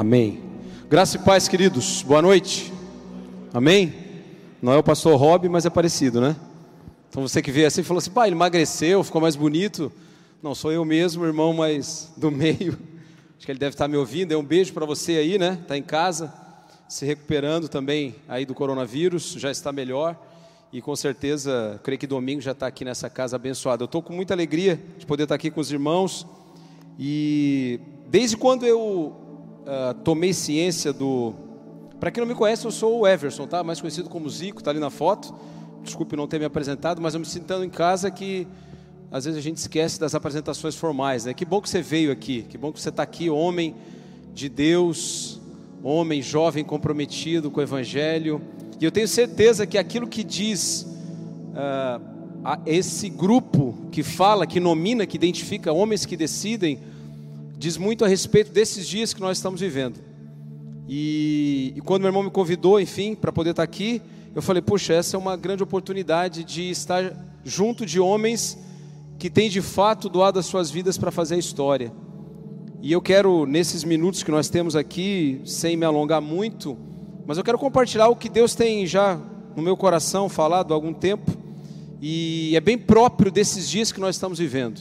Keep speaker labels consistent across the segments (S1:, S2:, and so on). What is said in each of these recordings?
S1: Amém. Graça e paz, queridos. Boa noite. Amém. Não é o pastor Rob, mas é parecido, né? Então você que veio assim falou assim: pai, ele emagreceu, ficou mais bonito. Não, sou eu mesmo, irmão, mas do meio. Acho que ele deve estar me ouvindo. É um beijo para você aí, né? Está em casa, se recuperando também aí do coronavírus, já está melhor. E com certeza, creio que domingo já está aqui nessa casa abençoada. Eu estou com muita alegria de poder estar aqui com os irmãos. E desde quando eu uh, tomei ciência do. Para quem não me conhece, eu sou o Everson, tá? Mais conhecido como Zico, está ali na foto. Desculpe não ter me apresentado, mas eu me sentando em casa que às vezes a gente esquece das apresentações formais, né? Que bom que você veio aqui, que bom que você está aqui, homem de Deus, homem jovem comprometido com o Evangelho e eu tenho certeza que aquilo que diz uh, a esse grupo que fala, que nomina, que identifica homens que decidem, diz muito a respeito desses dias que nós estamos vivendo. E, e quando meu irmão me convidou, enfim, para poder estar aqui, eu falei: puxa, essa é uma grande oportunidade de estar junto de homens que têm de fato doado as suas vidas para fazer a história. E eu quero, nesses minutos que nós temos aqui, sem me alongar muito, mas eu quero compartilhar o que Deus tem já no meu coração falado há algum tempo, e é bem próprio desses dias que nós estamos vivendo.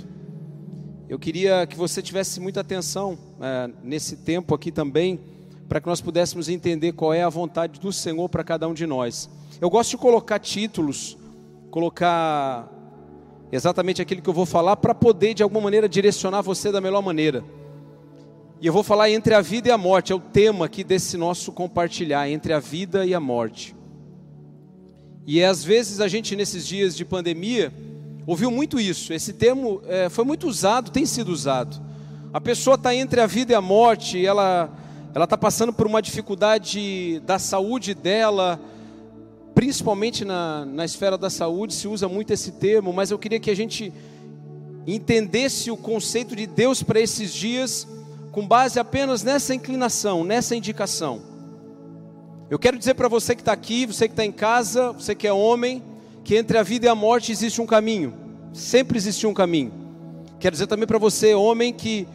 S1: Eu queria que você tivesse muita atenção é, nesse tempo aqui também, para que nós pudéssemos entender qual é a vontade do Senhor para cada um de nós. Eu gosto de colocar títulos, colocar exatamente aquilo que eu vou falar, para poder de alguma maneira direcionar você da melhor maneira. E eu vou falar entre a vida e a morte, é o tema aqui desse nosso compartilhar, entre a vida e a morte. E às vezes a gente, nesses dias de pandemia, ouviu muito isso. Esse termo é, foi muito usado, tem sido usado. A pessoa está entre a vida e a morte, ela ela está passando por uma dificuldade da saúde dela, principalmente na, na esfera da saúde, se usa muito esse termo, mas eu queria que a gente entendesse o conceito de Deus para esses dias com base apenas nessa inclinação, nessa indicação. Eu quero dizer para você que está aqui, você que está em casa, você que é homem, que entre a vida e a morte existe um caminho, sempre existiu um caminho. Quero dizer também para você, homem, que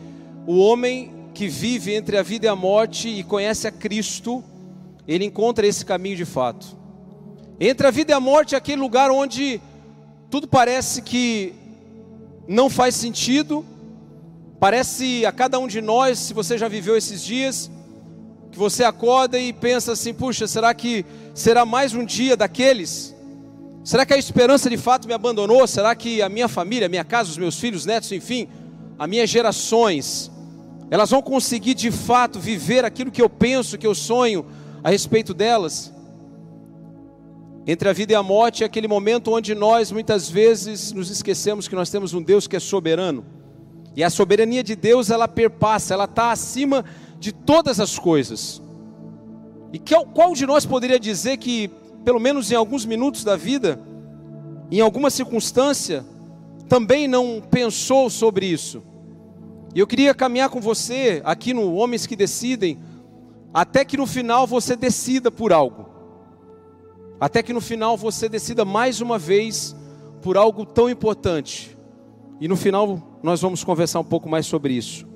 S1: o homem que vive entre a vida e a morte e conhece a Cristo, ele encontra esse caminho de fato. Entre a vida e a morte é aquele lugar onde tudo parece que não faz sentido, Parece a cada um de nós, se você já viveu esses dias, que você acorda e pensa assim: puxa, será que será mais um dia daqueles? Será que a esperança de fato me abandonou? Será que a minha família, a minha casa, os meus filhos, netos, enfim, as minhas gerações, elas vão conseguir de fato viver aquilo que eu penso, que eu sonho a respeito delas? Entre a vida e a morte é aquele momento onde nós muitas vezes nos esquecemos que nós temos um Deus que é soberano e a soberania de Deus, ela perpassa, ela está acima de todas as coisas. E qual de nós poderia dizer que, pelo menos em alguns minutos da vida, em alguma circunstância, também não pensou sobre isso? E eu queria caminhar com você aqui no Homens que Decidem, até que no final você decida por algo. Até que no final você decida mais uma vez por algo tão importante. E no final nós vamos conversar um pouco mais sobre isso.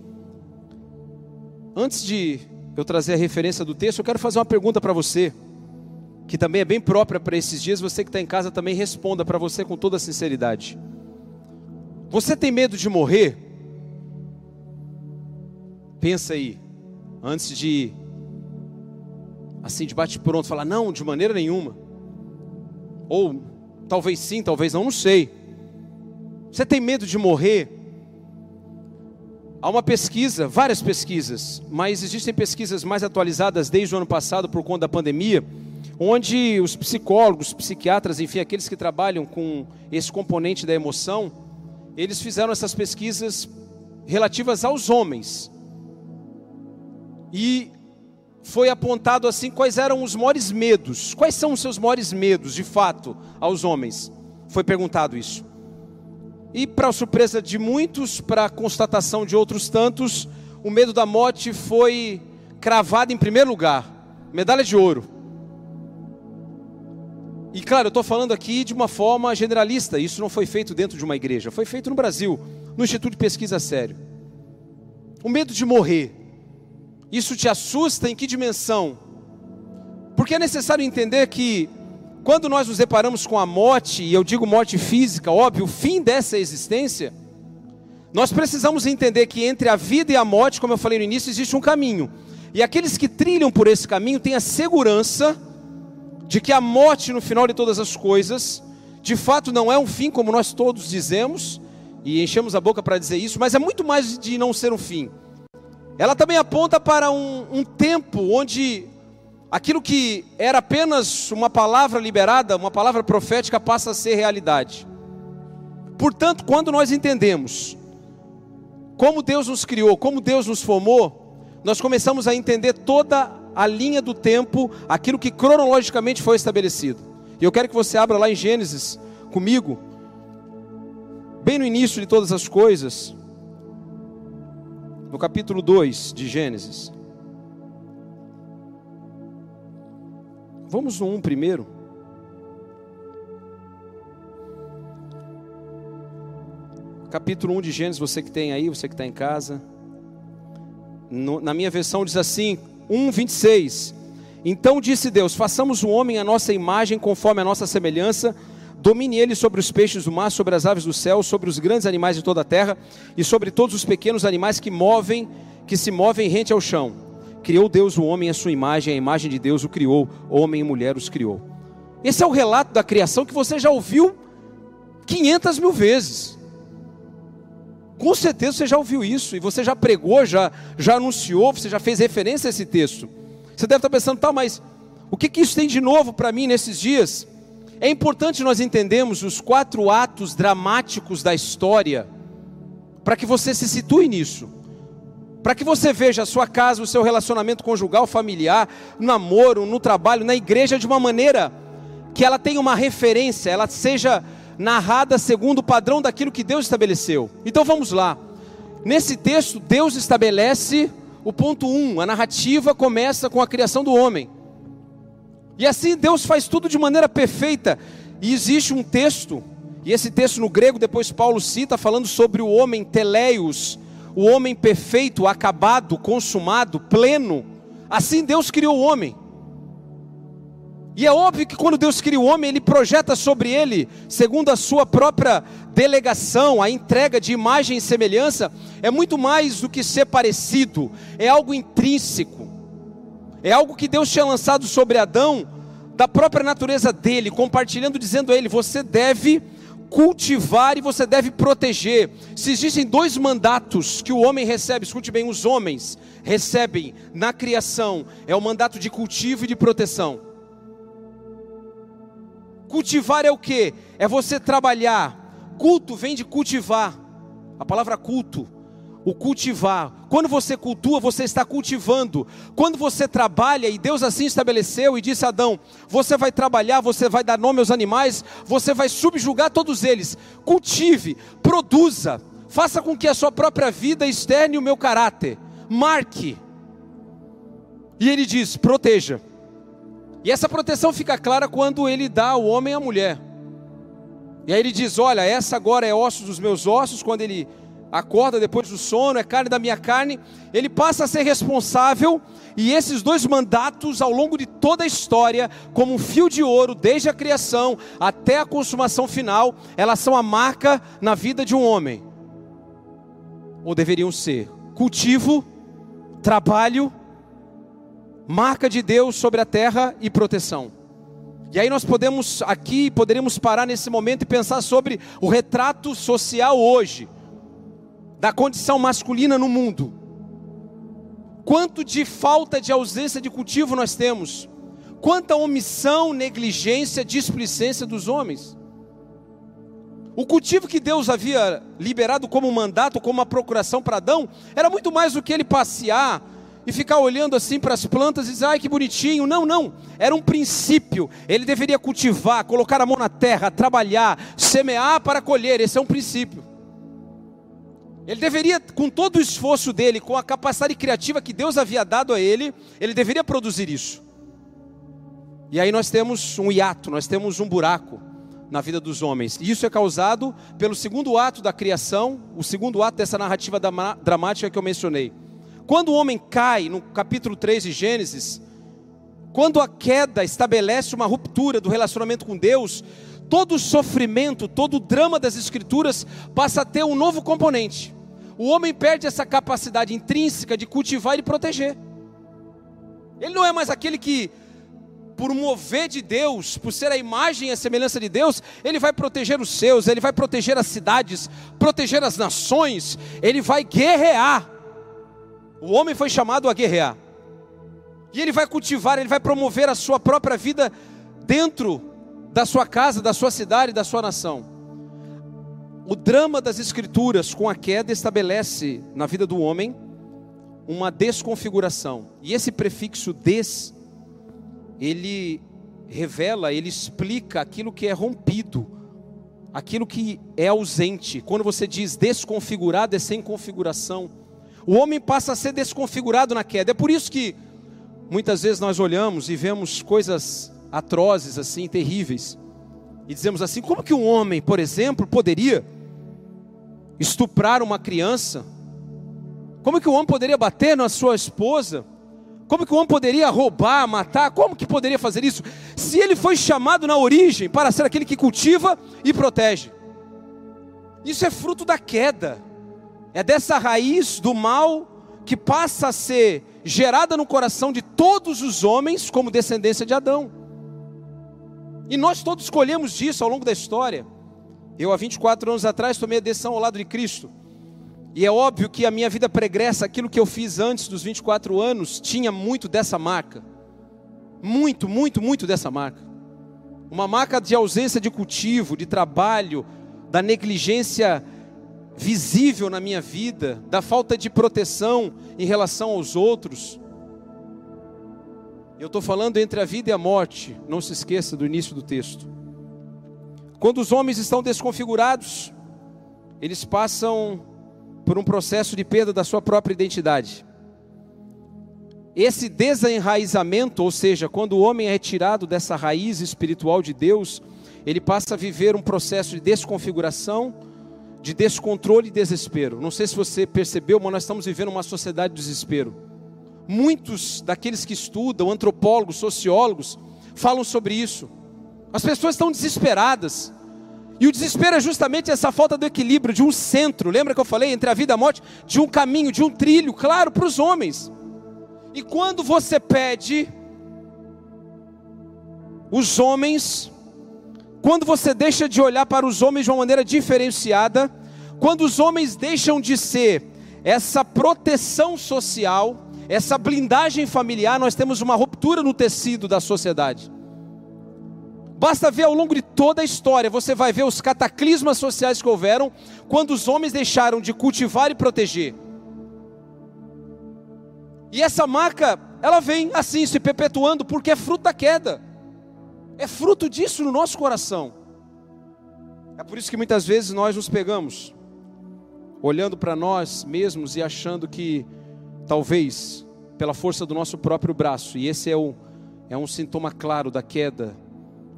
S1: Antes de eu trazer a referência do texto, eu quero fazer uma pergunta para você, que também é bem própria para esses dias. Você que está em casa também responda para você com toda a sinceridade. Você tem medo de morrer? Pensa aí, antes de, assim, de bate-pronto, falar, não, de maneira nenhuma. Ou talvez sim, talvez não, não sei. Você tem medo de morrer? Há uma pesquisa, várias pesquisas, mas existem pesquisas mais atualizadas desde o ano passado por conta da pandemia, onde os psicólogos, psiquiatras, enfim, aqueles que trabalham com esse componente da emoção, eles fizeram essas pesquisas relativas aos homens. E foi apontado assim quais eram os maiores medos. Quais são os seus maiores medos, de fato, aos homens? Foi perguntado isso. E, para surpresa de muitos, para constatação de outros tantos, o medo da morte foi cravado em primeiro lugar medalha de ouro. E claro, eu estou falando aqui de uma forma generalista, isso não foi feito dentro de uma igreja, foi feito no Brasil, no Instituto de Pesquisa Sério. O medo de morrer. Isso te assusta em que dimensão? Porque é necessário entender que quando nós nos deparamos com a morte, e eu digo morte física, óbvio, o fim dessa existência, nós precisamos entender que entre a vida e a morte, como eu falei no início, existe um caminho. E aqueles que trilham por esse caminho têm a segurança de que a morte, no final de todas as coisas, de fato não é um fim, como nós todos dizemos, e enchemos a boca para dizer isso, mas é muito mais de não ser um fim. Ela também aponta para um, um tempo onde aquilo que era apenas uma palavra liberada, uma palavra profética, passa a ser realidade. Portanto, quando nós entendemos como Deus nos criou, como Deus nos formou, nós começamos a entender toda a linha do tempo, aquilo que cronologicamente foi estabelecido. E eu quero que você abra lá em Gênesis comigo, bem no início de todas as coisas, no capítulo 2 de Gênesis. Vamos no 1 primeiro. Capítulo 1 de Gênesis, você que tem aí, você que está em casa. No, na minha versão diz assim: 1, 26. Então disse Deus: Façamos o homem a nossa imagem, conforme a nossa semelhança. Domine ele sobre os peixes do mar, sobre as aves do céu, sobre os grandes animais de toda a terra e sobre todos os pequenos animais que movem, que se movem rente ao chão. Criou Deus o homem à sua imagem, a imagem de Deus o criou, homem e mulher os criou. Esse é o relato da criação que você já ouviu 500 mil vezes. Com certeza você já ouviu isso, e você já pregou, já, já anunciou, você já fez referência a esse texto. Você deve estar pensando, tá, mas o que, que isso tem de novo para mim nesses dias? É importante nós entendermos os quatro atos dramáticos da história, para que você se situe nisso para que você veja a sua casa, o seu relacionamento conjugal, familiar, no namoro, no trabalho, na igreja de uma maneira que ela tenha uma referência, ela seja narrada segundo o padrão daquilo que Deus estabeleceu. Então vamos lá. Nesse texto, Deus estabelece o ponto 1, um, a narrativa começa com a criação do homem. E assim Deus faz tudo de maneira perfeita. E existe um texto, e esse texto no grego, depois Paulo cita, falando sobre o homem teleios, o homem perfeito, acabado, consumado, pleno. Assim Deus criou o homem. E é óbvio que quando Deus cria o homem, Ele projeta sobre ele, segundo a sua própria delegação, a entrega de imagem e semelhança, é muito mais do que ser parecido, é algo intrínseco, é algo que Deus tinha lançado sobre Adão, da própria natureza dele, compartilhando, dizendo a ele: você deve cultivar e você deve proteger. Se existem dois mandatos que o homem recebe, escute bem, os homens recebem na criação, é o mandato de cultivo e de proteção. Cultivar é o que? É você trabalhar. Culto vem de cultivar. A palavra culto o cultivar. Quando você cultua, você está cultivando. Quando você trabalha, e Deus assim estabeleceu e disse a Adão: você vai trabalhar, você vai dar nome aos animais, você vai subjugar todos eles. Cultive, produza, faça com que a sua própria vida externe o meu caráter. Marque. E ele diz: proteja. E essa proteção fica clara quando ele dá ao homem à mulher. E aí ele diz: Olha, essa agora é ossos dos meus ossos. Quando ele acorda depois do sono, é carne da minha carne, ele passa a ser responsável, e esses dois mandatos, ao longo de toda a história, como um fio de ouro, desde a criação até a consumação final, elas são a marca na vida de um homem, ou deveriam ser: cultivo, trabalho, marca de Deus sobre a terra e proteção. E aí nós podemos aqui, poderíamos parar nesse momento e pensar sobre o retrato social hoje da condição masculina no mundo. Quanto de falta de ausência de cultivo nós temos? Quanta omissão, negligência, displicência dos homens? O cultivo que Deus havia liberado como mandato, como uma procuração para Adão, era muito mais do que ele passear e ficar olhando assim para as plantas e dizer, ai que bonitinho. Não, não. Era um princípio. Ele deveria cultivar, colocar a mão na terra, trabalhar, semear para colher. Esse é um princípio. Ele deveria, com todo o esforço dele, com a capacidade criativa que Deus havia dado a ele, ele deveria produzir isso. E aí nós temos um hiato, nós temos um buraco na vida dos homens. E isso é causado pelo segundo ato da criação, o segundo ato dessa narrativa dramática que eu mencionei. Quando o homem cai, no capítulo 3 de Gênesis, quando a queda estabelece uma ruptura do relacionamento com Deus, todo o sofrimento, todo o drama das Escrituras passa a ter um novo componente. O homem perde essa capacidade intrínseca de cultivar e proteger. Ele não é mais aquele que, por mover de Deus, por ser a imagem e a semelhança de Deus, ele vai proteger os seus, ele vai proteger as cidades, proteger as nações, ele vai guerrear. O homem foi chamado a guerrear. E ele vai cultivar, ele vai promover a sua própria vida dentro da sua casa, da sua cidade, da sua nação. O drama das Escrituras com a queda estabelece na vida do homem uma desconfiguração. E esse prefixo des, ele revela, ele explica aquilo que é rompido, aquilo que é ausente. Quando você diz desconfigurado, é sem configuração. O homem passa a ser desconfigurado na queda. É por isso que muitas vezes nós olhamos e vemos coisas atrozes assim, terríveis. E dizemos assim: como que um homem, por exemplo, poderia estuprar uma criança? Como que um homem poderia bater na sua esposa? Como que um homem poderia roubar, matar? Como que poderia fazer isso? Se ele foi chamado na origem para ser aquele que cultiva e protege. Isso é fruto da queda. É dessa raiz do mal que passa a ser gerada no coração de todos os homens como descendência de Adão. E nós todos escolhemos disso ao longo da história. Eu, há 24 anos atrás, tomei a decisão ao lado de Cristo. E é óbvio que a minha vida pregressa, aquilo que eu fiz antes dos 24 anos, tinha muito dessa marca. Muito, muito, muito dessa marca. Uma marca de ausência de cultivo, de trabalho, da negligência visível na minha vida, da falta de proteção em relação aos outros. Eu estou falando entre a vida e a morte, não se esqueça do início do texto. Quando os homens estão desconfigurados, eles passam por um processo de perda da sua própria identidade. Esse desenraizamento, ou seja, quando o homem é retirado dessa raiz espiritual de Deus, ele passa a viver um processo de desconfiguração, de descontrole e desespero. Não sei se você percebeu, mas nós estamos vivendo uma sociedade de desespero. Muitos daqueles que estudam, antropólogos, sociólogos, falam sobre isso. As pessoas estão desesperadas. E o desespero é justamente essa falta do equilíbrio, de um centro. Lembra que eu falei entre a vida e a morte? De um caminho, de um trilho, claro, para os homens. E quando você pede os homens, quando você deixa de olhar para os homens de uma maneira diferenciada, quando os homens deixam de ser essa proteção social, essa blindagem familiar, nós temos uma ruptura no tecido da sociedade. Basta ver ao longo de toda a história, você vai ver os cataclismas sociais que houveram quando os homens deixaram de cultivar e proteger. E essa marca, ela vem assim se perpetuando porque é fruto da queda. É fruto disso no nosso coração. É por isso que muitas vezes nós nos pegamos olhando para nós mesmos e achando que talvez pela força do nosso próprio braço, e esse é, o, é um sintoma claro da queda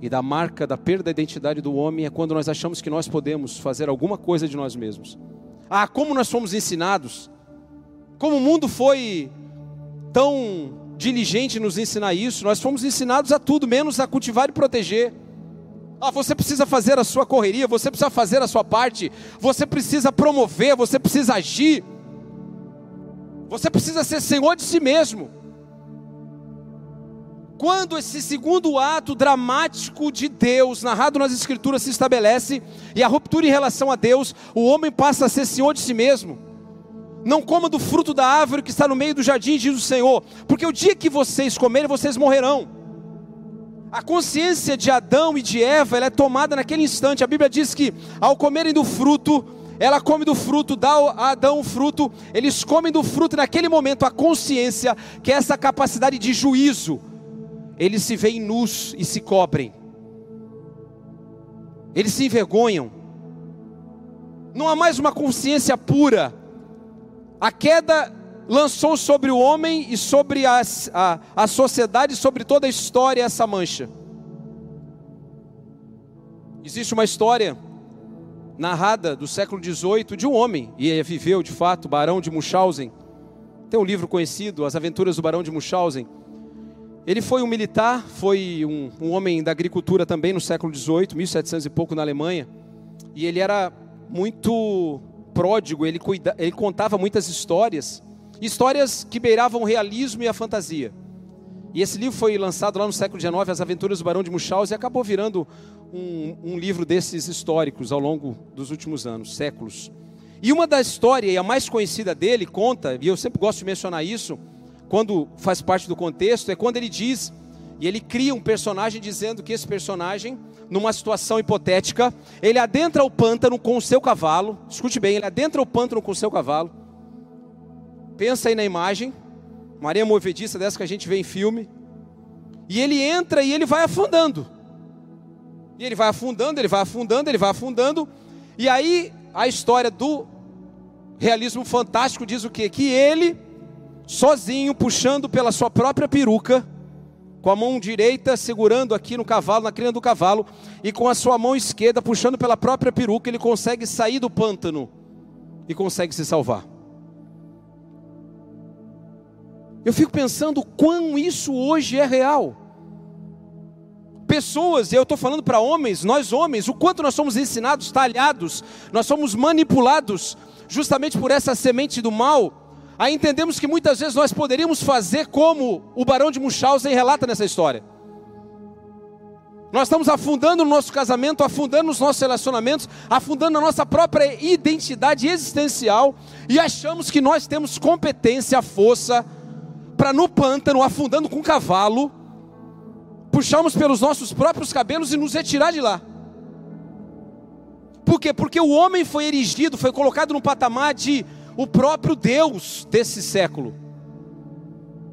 S1: e da marca da perda da identidade do homem, é quando nós achamos que nós podemos fazer alguma coisa de nós mesmos. Ah, como nós fomos ensinados, como o mundo foi tão diligente nos ensinar isso, nós fomos ensinados a tudo, menos a cultivar e proteger. Ah, você precisa fazer a sua correria, você precisa fazer a sua parte, você precisa promover, você precisa agir. Você precisa ser senhor de si mesmo. Quando esse segundo ato dramático de Deus, narrado nas Escrituras, se estabelece, e a ruptura em relação a Deus, o homem passa a ser senhor de si mesmo. Não coma do fruto da árvore que está no meio do jardim, diz o Senhor, porque o dia que vocês comerem, vocês morrerão. A consciência de Adão e de Eva é tomada naquele instante. A Bíblia diz que ao comerem do fruto, ela come do fruto, dá a Adão o fruto, eles comem do fruto, naquele momento. A consciência, que é essa capacidade de juízo, eles se veem nus e se cobrem, eles se envergonham, não há mais uma consciência pura, a queda lançou sobre o homem e sobre a, a, a sociedade, sobre toda a história, essa mancha. Existe uma história narrada do século XVIII de um homem, e ele viveu de fato, Barão de Munchausen, Tem um livro conhecido, As Aventuras do Barão de Munchausen. Ele foi um militar, foi um, um homem da agricultura também no século XVIII, 1700 e pouco na Alemanha. E ele era muito pródigo, ele, cuida, ele contava muitas histórias, histórias que beiravam o realismo e a fantasia. E esse livro foi lançado lá no século XIX, As Aventuras do Barão de Munchausen, e acabou virando um, um livro desses históricos ao longo dos últimos anos, séculos. E uma da história, e a mais conhecida dele, conta, e eu sempre gosto de mencionar isso, quando faz parte do contexto, é quando ele diz, e ele cria um personagem dizendo que esse personagem, numa situação hipotética, ele adentra o pântano com o seu cavalo, escute bem, ele adentra o pântano com o seu cavalo, pensa aí na imagem, Maria movediça dessa que a gente vê em filme, e ele entra e ele vai afundando, e ele vai afundando, ele vai afundando, ele vai afundando, e aí a história do realismo fantástico diz o quê? Que ele, sozinho, puxando pela sua própria peruca, com a mão direita segurando aqui no cavalo, na crina do cavalo, e com a sua mão esquerda puxando pela própria peruca, ele consegue sair do pântano e consegue se salvar. Eu fico pensando quão isso hoje é real pessoas, e eu estou falando para homens, nós homens, o quanto nós somos ensinados, talhados, nós somos manipulados justamente por essa semente do mal, aí entendemos que muitas vezes nós poderíamos fazer como o barão de Munchausen relata nessa história. Nós estamos afundando no nosso casamento, afundando nos nossos relacionamentos, afundando na nossa própria identidade existencial e achamos que nós temos competência, força para no pântano, afundando com um cavalo, puxarmos pelos nossos próprios cabelos e nos retirar de lá. Por quê? Porque o homem foi erigido, foi colocado no patamar de o próprio Deus desse século.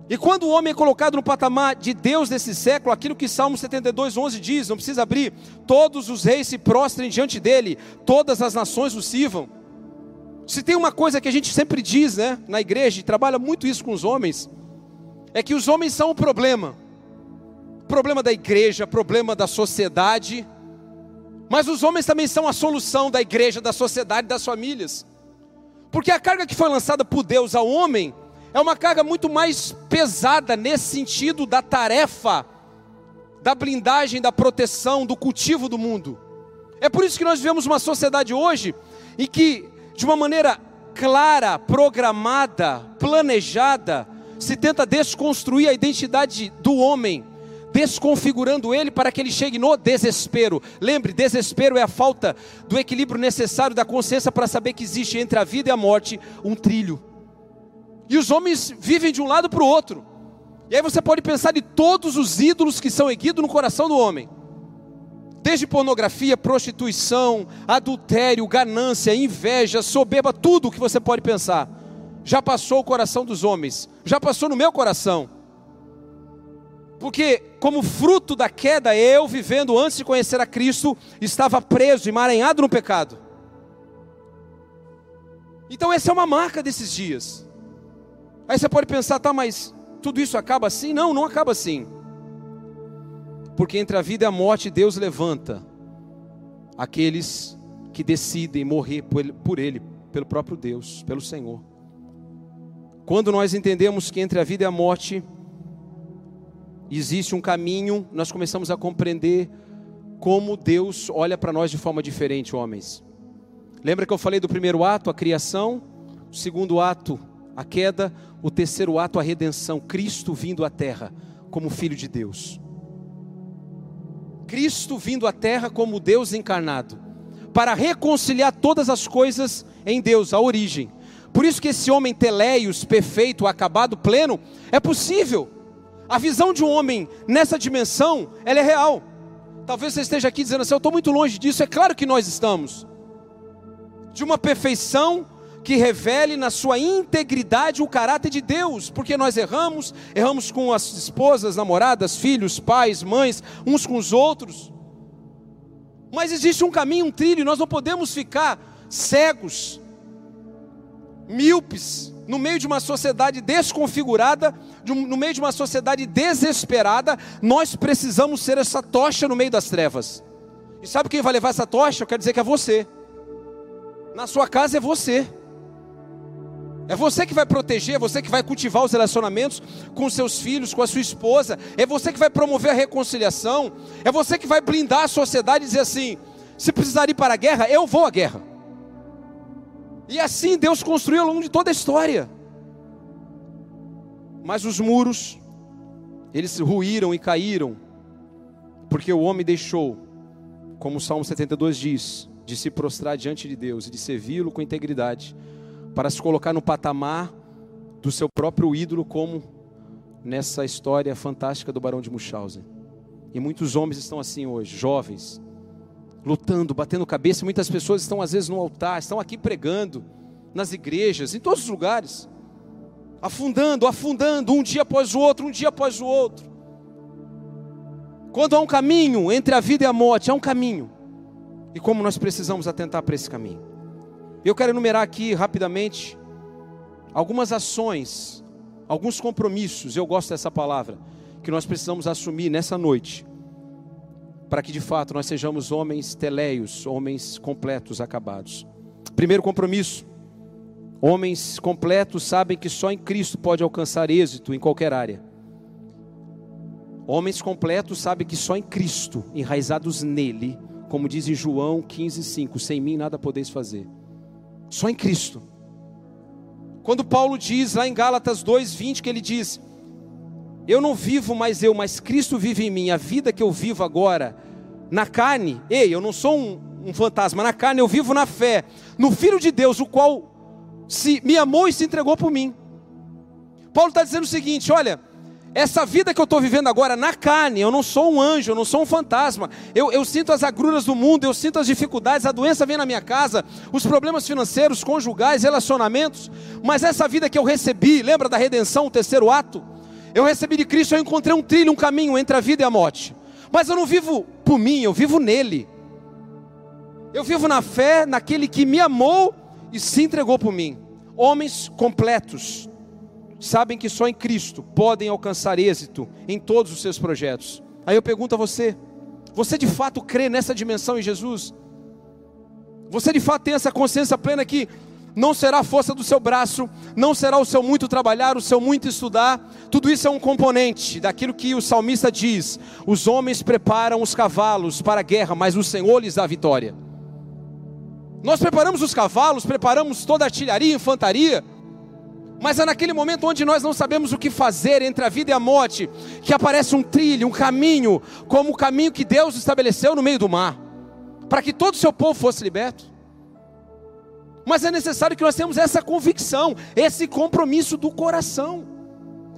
S1: E quando o homem é colocado no patamar de Deus desse século, aquilo que Salmo 72, 11 diz, não precisa abrir, todos os reis se prostrem diante dele, todas as nações o sirvam. Se tem uma coisa que a gente sempre diz, né, na igreja, e trabalha muito isso com os homens, é que os homens são o problema problema da igreja, problema da sociedade. Mas os homens também são a solução da igreja, da sociedade, das famílias. Porque a carga que foi lançada por Deus ao homem é uma carga muito mais pesada nesse sentido da tarefa, da blindagem, da proteção, do cultivo do mundo. É por isso que nós vivemos uma sociedade hoje em que, de uma maneira clara, programada, planejada, se tenta desconstruir a identidade do homem desconfigurando ele para que ele chegue no desespero. Lembre, desespero é a falta do equilíbrio necessário da consciência para saber que existe entre a vida e a morte um trilho. E os homens vivem de um lado para o outro. E aí você pode pensar de todos os ídolos que são erguidos no coração do homem. Desde pornografia, prostituição, adultério, ganância, inveja, soberba, tudo o que você pode pensar. Já passou o coração dos homens, já passou no meu coração. Porque, como fruto da queda, eu, vivendo antes de conhecer a Cristo, estava preso, emaranhado no pecado. Então, essa é uma marca desses dias. Aí você pode pensar, tá, mas tudo isso acaba assim? Não, não acaba assim. Porque entre a vida e a morte, Deus levanta aqueles que decidem morrer por ele, pelo próprio Deus, pelo Senhor. Quando nós entendemos que entre a vida e a morte, existe um caminho, nós começamos a compreender como Deus olha para nós de forma diferente, homens. Lembra que eu falei do primeiro ato, a criação, o segundo ato, a queda, o terceiro ato, a redenção, Cristo vindo à terra como filho de Deus. Cristo vindo à terra como Deus encarnado, para reconciliar todas as coisas em Deus, a origem. Por isso que esse homem teleios, perfeito, acabado, pleno, é possível. A visão de um homem nessa dimensão, ela é real. Talvez você esteja aqui dizendo assim: eu estou muito longe disso. É claro que nós estamos. De uma perfeição que revele na sua integridade o caráter de Deus, porque nós erramos, erramos com as esposas, namoradas, filhos, pais, mães, uns com os outros. Mas existe um caminho, um trilho, e nós não podemos ficar cegos, míopes, no meio de uma sociedade desconfigurada, no meio de uma sociedade desesperada, nós precisamos ser essa tocha no meio das trevas. E sabe quem vai levar essa tocha? Eu quero dizer que é você. Na sua casa é você. É você que vai proteger, é você que vai cultivar os relacionamentos com seus filhos, com a sua esposa. É você que vai promover a reconciliação. É você que vai blindar a sociedade e dizer assim: se precisar ir para a guerra, eu vou à guerra. E assim Deus construiu ao longo de toda a história. Mas os muros, eles ruíram e caíram, porque o homem deixou, como o Salmo 72 diz, de se prostrar diante de Deus e de servi-lo com integridade para se colocar no patamar do seu próprio ídolo, como nessa história fantástica do Barão de Munchausen. E muitos homens estão assim hoje, jovens, lutando, batendo cabeça. Muitas pessoas estão às vezes no altar, estão aqui pregando, nas igrejas, em todos os lugares, afundando, afundando, um dia após o outro, um dia após o outro. Quando há um caminho entre a vida e a morte, há um caminho. E como nós precisamos atentar para esse caminho. Eu quero enumerar aqui rapidamente algumas ações, alguns compromissos, eu gosto dessa palavra, que nós precisamos assumir nessa noite, para que de fato nós sejamos homens teleios, homens completos, acabados. Primeiro compromisso: homens completos sabem que só em Cristo pode alcançar êxito em qualquer área. Homens completos sabem que só em Cristo, enraizados nele, como diz em João 15,5: sem mim nada podeis fazer. Só em Cristo. Quando Paulo diz lá em Gálatas 2:20 que ele diz: Eu não vivo mais eu, mas Cristo vive em mim. A vida que eu vivo agora na carne, ei, eu não sou um, um fantasma, na carne eu vivo na fé, no Filho de Deus, o qual se me amou e se entregou por mim. Paulo está dizendo o seguinte: olha, essa vida que eu estou vivendo agora na carne, eu não sou um anjo, eu não sou um fantasma. Eu, eu, sinto as agruras do mundo, eu sinto as dificuldades, a doença vem na minha casa, os problemas financeiros, conjugais, relacionamentos. Mas essa vida que eu recebi, lembra da redenção, o terceiro ato? Eu recebi de Cristo, eu encontrei um trilho, um caminho entre a vida e a morte. Mas eu não vivo por mim, eu vivo nele. Eu vivo na fé naquele que me amou e se entregou por mim. Homens completos, sabem que só em Cristo podem alcançar êxito em todos os seus projetos. Aí eu pergunto a você: você de fato crê nessa dimensão em Jesus? Você de fato tem essa consciência plena que não será a força do seu braço, não será o seu muito trabalhar, o seu muito estudar, tudo isso é um componente daquilo que o salmista diz: os homens preparam os cavalos para a guerra, mas o Senhor lhes dá vitória. Nós preparamos os cavalos, preparamos toda a artilharia, infantaria, mas é naquele momento onde nós não sabemos o que fazer entre a vida e a morte, que aparece um trilho, um caminho, como o caminho que Deus estabeleceu no meio do mar, para que todo o seu povo fosse liberto. Mas é necessário que nós tenhamos essa convicção, esse compromisso do coração.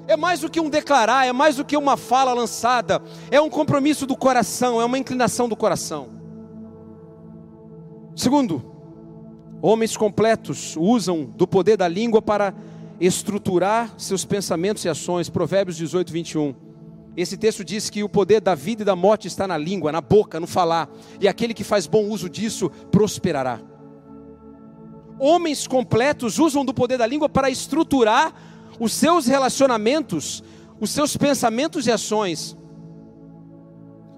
S1: É mais do que um declarar, é mais do que uma fala lançada, é um compromisso do coração, é uma inclinação do coração. Segundo, homens completos usam do poder da língua para estruturar seus pensamentos e ações. Provérbios 18, 21. Esse texto diz que o poder da vida e da morte está na língua, na boca, no falar, e aquele que faz bom uso disso prosperará. Homens completos usam do poder da língua para estruturar os seus relacionamentos, os seus pensamentos e ações.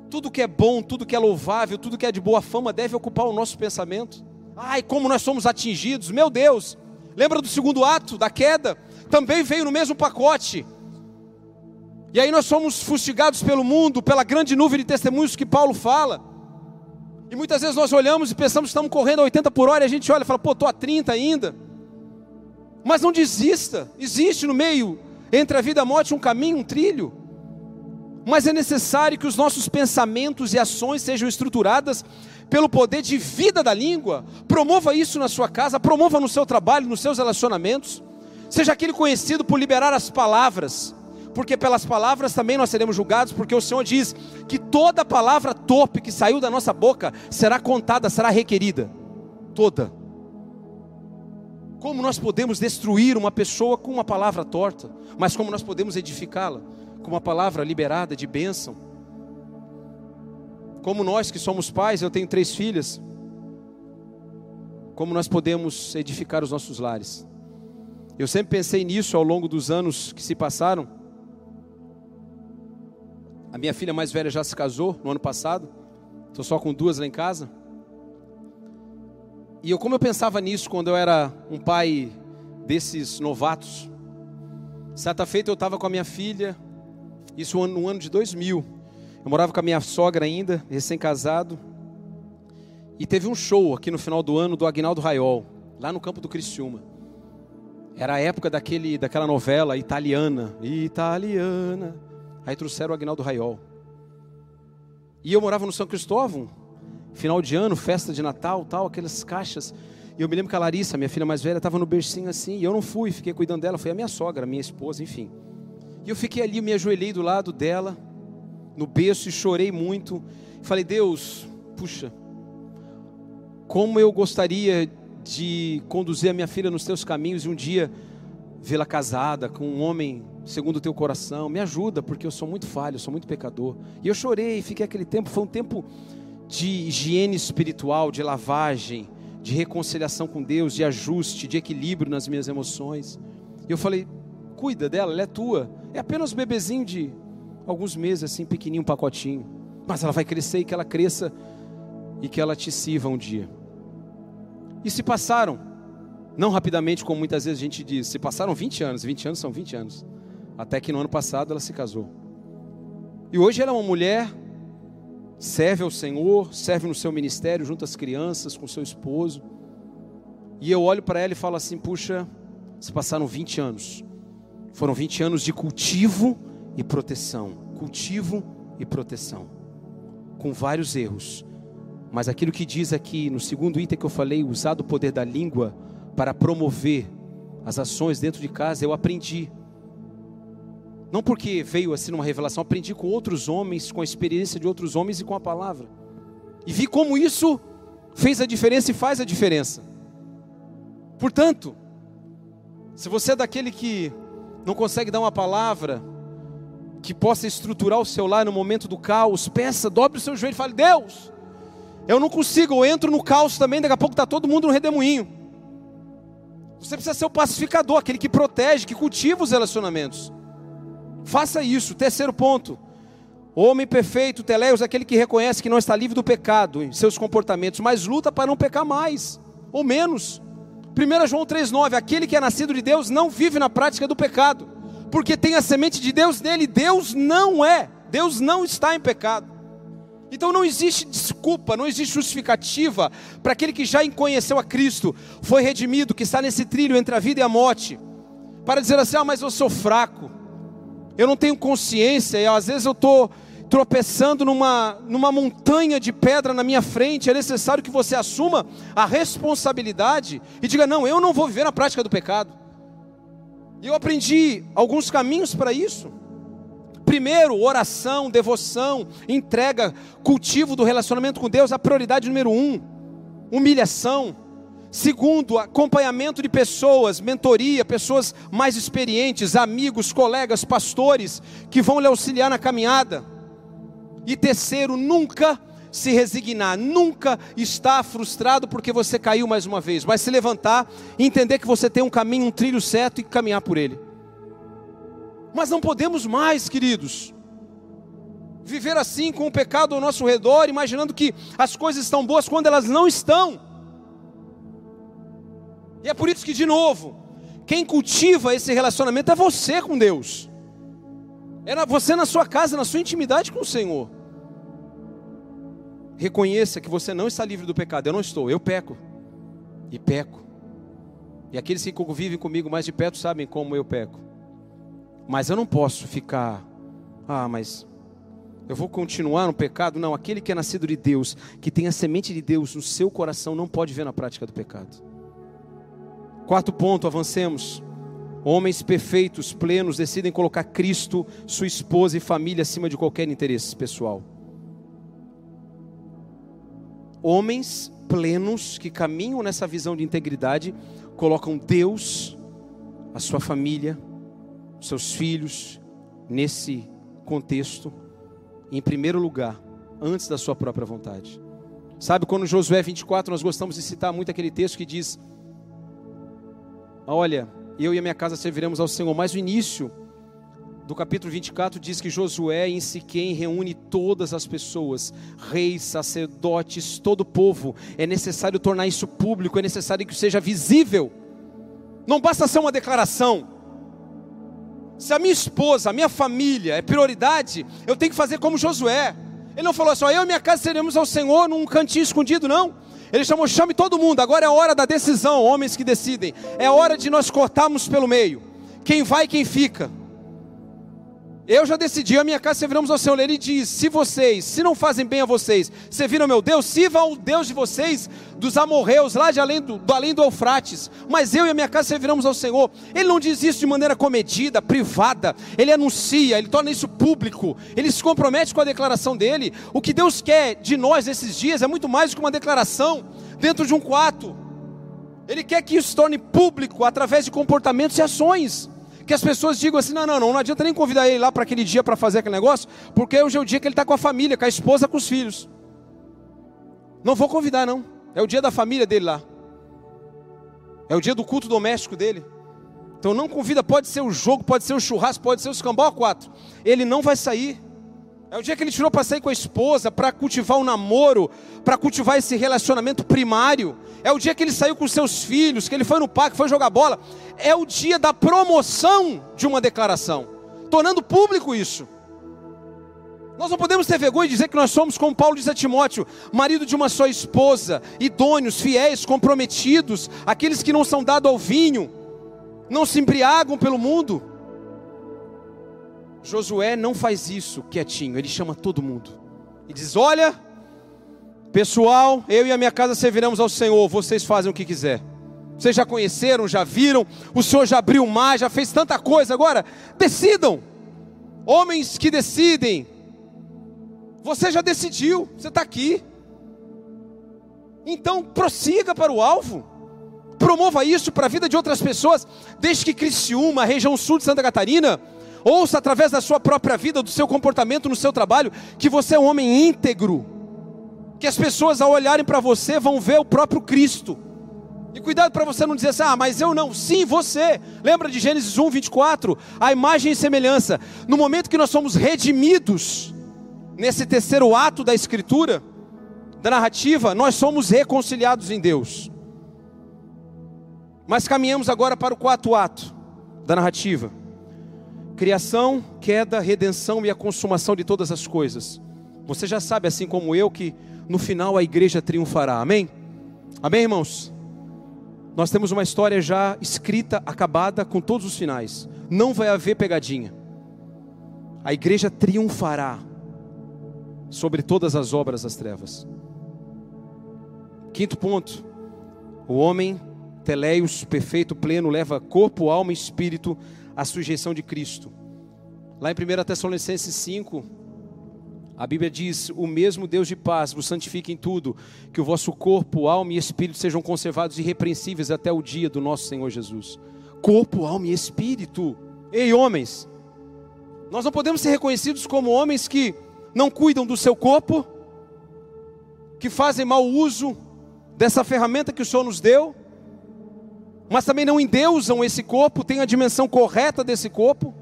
S1: Tudo que é bom, tudo que é louvável, tudo que é de boa fama deve ocupar o nosso pensamento. Ai, como nós somos atingidos, meu Deus, Lembra do segundo ato, da queda? Também veio no mesmo pacote. E aí nós somos fustigados pelo mundo, pela grande nuvem de testemunhos que Paulo fala. E muitas vezes nós olhamos e pensamos que estamos correndo a 80 por hora e a gente olha e fala, pô, estou a 30 ainda. Mas não desista, existe no meio, entre a vida e a morte, um caminho, um trilho. Mas é necessário que os nossos pensamentos e ações sejam estruturadas pelo poder de vida da língua. Promova isso na sua casa, promova no seu trabalho, nos seus relacionamentos. Seja aquele conhecido por liberar as palavras, porque pelas palavras também nós seremos julgados, porque o Senhor diz que toda palavra torpe que saiu da nossa boca será contada, será requerida. Toda. Como nós podemos destruir uma pessoa com uma palavra torta, mas como nós podemos edificá-la com uma palavra liberada de bênção? Como nós que somos pais, eu tenho três filhas, como nós podemos edificar os nossos lares? Eu sempre pensei nisso ao longo dos anos que se passaram. A minha filha mais velha já se casou no ano passado, estou só com duas lá em casa. E eu, como eu pensava nisso quando eu era um pai desses novatos. Certa feita eu estava com a minha filha, isso no ano de 2000. Eu morava com a minha sogra ainda, recém-casado. E teve um show aqui no final do ano do Agnaldo Raiol, lá no campo do Criciúma. Era a época daquele, daquela novela italiana. Italiana. Aí trouxeram o Agnaldo Raiol. E eu morava no São Cristóvão, final de ano, festa de Natal, tal, aquelas caixas. E eu me lembro que a Larissa, minha filha mais velha, estava no bercinho assim, e eu não fui, fiquei cuidando dela, foi a minha sogra, minha esposa, enfim. E eu fiquei ali, me ajoelhei do lado dela, no berço, e chorei muito. Falei, Deus, puxa, como eu gostaria de conduzir a minha filha nos teus caminhos e um dia vê-la casada com um homem segundo o teu coração. Me ajuda, porque eu sou muito falho, eu sou muito pecador. E eu chorei, fiquei aquele tempo, foi um tempo de higiene espiritual, de lavagem, de reconciliação com Deus, de ajuste, de equilíbrio nas minhas emoções. E eu falei: cuida dela, ela é tua. É apenas um bebezinho de alguns meses, assim, pequenininho, um pacotinho. Mas ela vai crescer e que ela cresça e que ela te sirva um dia. E se passaram, não rapidamente, como muitas vezes a gente diz, se passaram 20 anos, 20 anos são 20 anos. Até que no ano passado ela se casou. E hoje ela é uma mulher, serve ao Senhor, serve no seu ministério, junto às crianças, com seu esposo. E eu olho para ela e falo assim: puxa, se passaram 20 anos. Foram 20 anos de cultivo e proteção. Cultivo e proteção. Com vários erros, mas aquilo que diz aqui no segundo item que eu falei, usar o poder da língua para promover as ações dentro de casa, eu aprendi. Não porque veio assim numa revelação, aprendi com outros homens, com a experiência de outros homens e com a palavra. E vi como isso fez a diferença e faz a diferença. Portanto, se você é daquele que não consegue dar uma palavra que possa estruturar o seu lar no momento do caos, peça, dobre o seu joelho e fale: Deus, eu não consigo, eu entro no caos também, daqui a pouco está todo mundo no redemoinho. Você precisa ser o pacificador, aquele que protege, que cultiva os relacionamentos. Faça isso. Terceiro ponto. Homem perfeito, Teleios, é aquele que reconhece que não está livre do pecado em seus comportamentos, mas luta para não pecar mais ou menos. 1 João 3,9: Aquele que é nascido de Deus não vive na prática do pecado, porque tem a semente de Deus nele. Deus não é, Deus não está em pecado. Então não existe desculpa, não existe justificativa para aquele que já conheceu a Cristo, foi redimido, que está nesse trilho entre a vida e a morte, para dizer assim: ah, mas eu sou fraco, eu não tenho consciência, e às vezes eu estou tropeçando numa, numa montanha de pedra na minha frente, é necessário que você assuma a responsabilidade e diga: não, eu não vou viver na prática do pecado. E eu aprendi alguns caminhos para isso. Primeiro, oração, devoção, entrega, cultivo do relacionamento com Deus, a prioridade número um. Humilhação. Segundo, acompanhamento de pessoas, mentoria, pessoas mais experientes, amigos, colegas, pastores, que vão lhe auxiliar na caminhada. E terceiro, nunca se resignar, nunca estar frustrado porque você caiu mais uma vez, mas se levantar e entender que você tem um caminho, um trilho certo e caminhar por ele. Mas não podemos mais, queridos, viver assim com o pecado ao nosso redor, imaginando que as coisas estão boas quando elas não estão. E é por isso que, de novo, quem cultiva esse relacionamento é você com Deus, é você na sua casa, na sua intimidade com o Senhor. Reconheça que você não está livre do pecado, eu não estou, eu peco, e peco. E aqueles que convivem comigo mais de perto sabem como eu peco. Mas eu não posso ficar, ah, mas eu vou continuar no pecado. Não, aquele que é nascido de Deus, que tem a semente de Deus no seu coração, não pode ver na prática do pecado. Quarto ponto, avancemos. Homens perfeitos, plenos, decidem colocar Cristo, sua esposa e família acima de qualquer interesse pessoal. Homens plenos que caminham nessa visão de integridade, colocam Deus, a sua família, seus filhos nesse contexto, em primeiro lugar, antes da sua própria vontade. Sabe, quando Josué 24, nós gostamos de citar muito aquele texto que diz: Olha, eu e a minha casa serviremos ao Senhor. Mas o início do capítulo 24 diz que Josué em Siquém reúne todas as pessoas, reis, sacerdotes, todo o povo. É necessário tornar isso público, é necessário que seja visível. Não basta ser uma declaração. Se a minha esposa, a minha família é prioridade, eu tenho que fazer como Josué. Ele não falou só eu e minha casa seremos ao Senhor num cantinho escondido, não. Ele chamou, chame todo mundo. Agora é a hora da decisão, homens que decidem. É hora de nós cortarmos pelo meio. Quem vai, quem fica. Eu já decidi, a minha casa serviremos ao Senhor. Ele diz: se vocês, se não fazem bem a vocês, serviram meu Deus, sirvam ao Deus de vocês, dos amorreus, lá de além do, do, além do Eufrates. Mas eu e a minha casa serviremos ao Senhor. Ele não diz isso de maneira comedida, privada. Ele anuncia, ele torna isso público. Ele se compromete com a declaração dele. O que Deus quer de nós nesses dias é muito mais do que uma declaração dentro de um quarto. Ele quer que isso se torne público através de comportamentos e ações que as pessoas digam assim: não, não, não, não adianta nem convidar ele lá para aquele dia para fazer aquele negócio, porque hoje é o dia que ele está com a família, com a esposa, com os filhos. Não vou convidar, não. É o dia da família dele lá. É o dia do culto doméstico dele. Então não convida, pode ser o jogo, pode ser o churrasco, pode ser o escambau quatro. Ele não vai sair. É o dia que ele tirou para sair com a esposa, para cultivar o um namoro, para cultivar esse relacionamento primário. É o dia que ele saiu com seus filhos, que ele foi no parque, foi jogar bola. É o dia da promoção de uma declaração, tornando público isso. Nós não podemos ter vergonha de dizer que nós somos, como Paulo diz a Timóteo, marido de uma só esposa, idôneos, fiéis, comprometidos, aqueles que não são dados ao vinho, não se embriagam pelo mundo. Josué não faz isso quietinho, ele chama todo mundo. E diz: Olha, pessoal, eu e a minha casa serviremos ao Senhor, vocês fazem o que quiser. Vocês já conheceram, já viram, o Senhor já abriu o mar, já fez tanta coisa, agora decidam. Homens que decidem, você já decidiu, você está aqui. Então prossiga para o alvo. Promova isso para a vida de outras pessoas, desde que Criciúma, região sul de Santa Catarina, Ouça através da sua própria vida, do seu comportamento no seu trabalho, que você é um homem íntegro. Que as pessoas ao olharem para você vão ver o próprio Cristo. E cuidado para você não dizer assim, ah, mas eu não. Sim, você. Lembra de Gênesis 1, 24? A imagem e semelhança. No momento que nós somos redimidos, nesse terceiro ato da Escritura, da narrativa, nós somos reconciliados em Deus. Mas caminhamos agora para o quarto ato da narrativa criação, queda, redenção e a consumação de todas as coisas. Você já sabe, assim como eu, que no final a igreja triunfará. Amém? Amém, irmãos? Nós temos uma história já escrita, acabada, com todos os finais. Não vai haver pegadinha. A igreja triunfará sobre todas as obras das trevas. Quinto ponto: o homem, teleios, perfeito, pleno, leva corpo, alma e espírito a sujeição de Cristo. Lá em 1 Tessalonicenses 5, a Bíblia diz: O mesmo Deus de paz vos santifique em tudo, que o vosso corpo, alma e espírito sejam conservados irrepreensíveis até o dia do nosso Senhor Jesus. Corpo, alma e espírito. Ei, homens, nós não podemos ser reconhecidos como homens que não cuidam do seu corpo, que fazem mau uso dessa ferramenta que o Senhor nos deu, mas também não endeusam esse corpo, têm a dimensão correta desse corpo.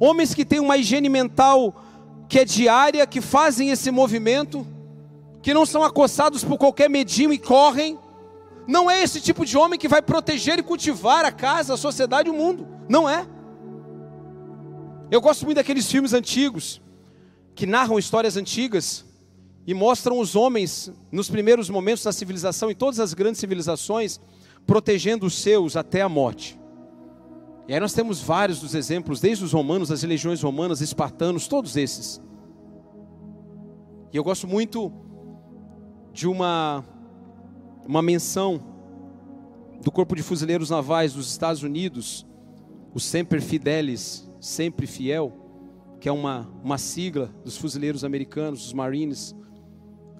S1: Homens que têm uma higiene mental que é diária, que fazem esse movimento, que não são acossados por qualquer medinho e correm. Não é esse tipo de homem que vai proteger e cultivar a casa, a sociedade o mundo. Não é. Eu gosto muito daqueles filmes antigos que narram histórias antigas e mostram os homens nos primeiros momentos da civilização e todas as grandes civilizações protegendo os seus até a morte. E aí nós temos vários dos exemplos, desde os romanos, as legiões romanas, espartanos, todos esses. E eu gosto muito de uma, uma menção do Corpo de Fuzileiros Navais dos Estados Unidos, o Semper Fidelis, sempre fiel, que é uma, uma sigla dos fuzileiros americanos, dos Marines.